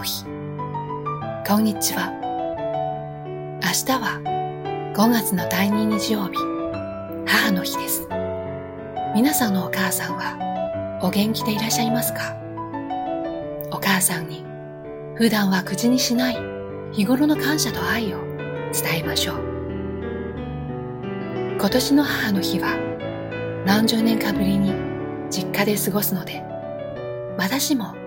こんにちは。明日は5月の第2日曜日、母の日です。皆さんのお母さんはお元気でいらっしゃいますか？お母さんに普段は口にしない日頃の感謝と愛を伝えましょう。今年の母の日は何十年かぶりに実家で過ごすので、私も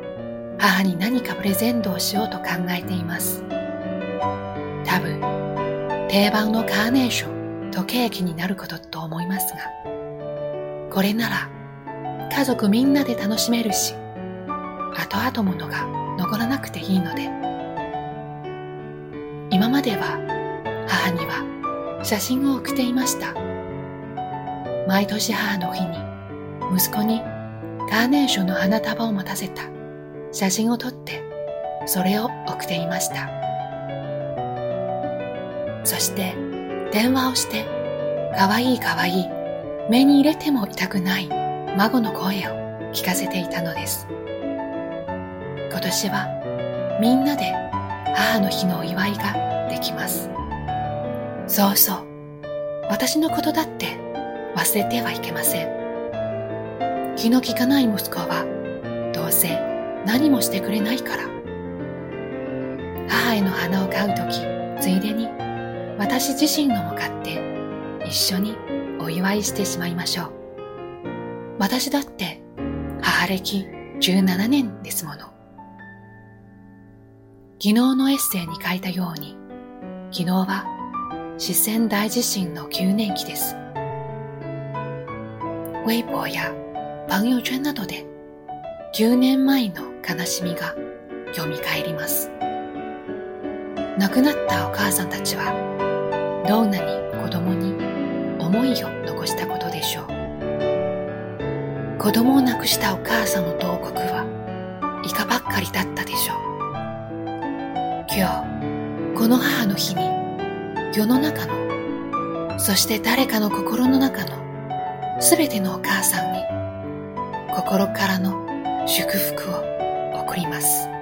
母に何かプレゼントをしようと考えています。多分、定番のカーネーションとケーキになることと思いますが、これなら家族みんなで楽しめるし、後々ものが残らなくていいので、今までは母には写真を送っていました。毎年母の日に息子にカーネーションの花束を持たせた。写真を撮ってそれを送っていました。そして電話をしてかわいいかわいい目に入れても痛くない孫の声を聞かせていたのです。今年はみんなで母の日のお祝いができます。そうそう私のことだって忘れてはいけません。気の利かない息子はどうせ何もしてくれないから。母への花を買う時ついでに私自身のも買って一緒にお祝いしてしまいましょう。私だって母歴17年ですもの。昨日のエッセイに書いたように昨日は四川大地震の9年期です。ウェイボーや朋友圈などで9年前の悲しみが蘇ります。亡くなったお母さんたちはどんなに子供に思いを残したことでしょう。子供を亡くしたお母さんの慟哭はイカばっかりだったでしょう。今日、この母の日に世の中の、そして誰かの心の中のすべてのお母さんに心からの祝福をります。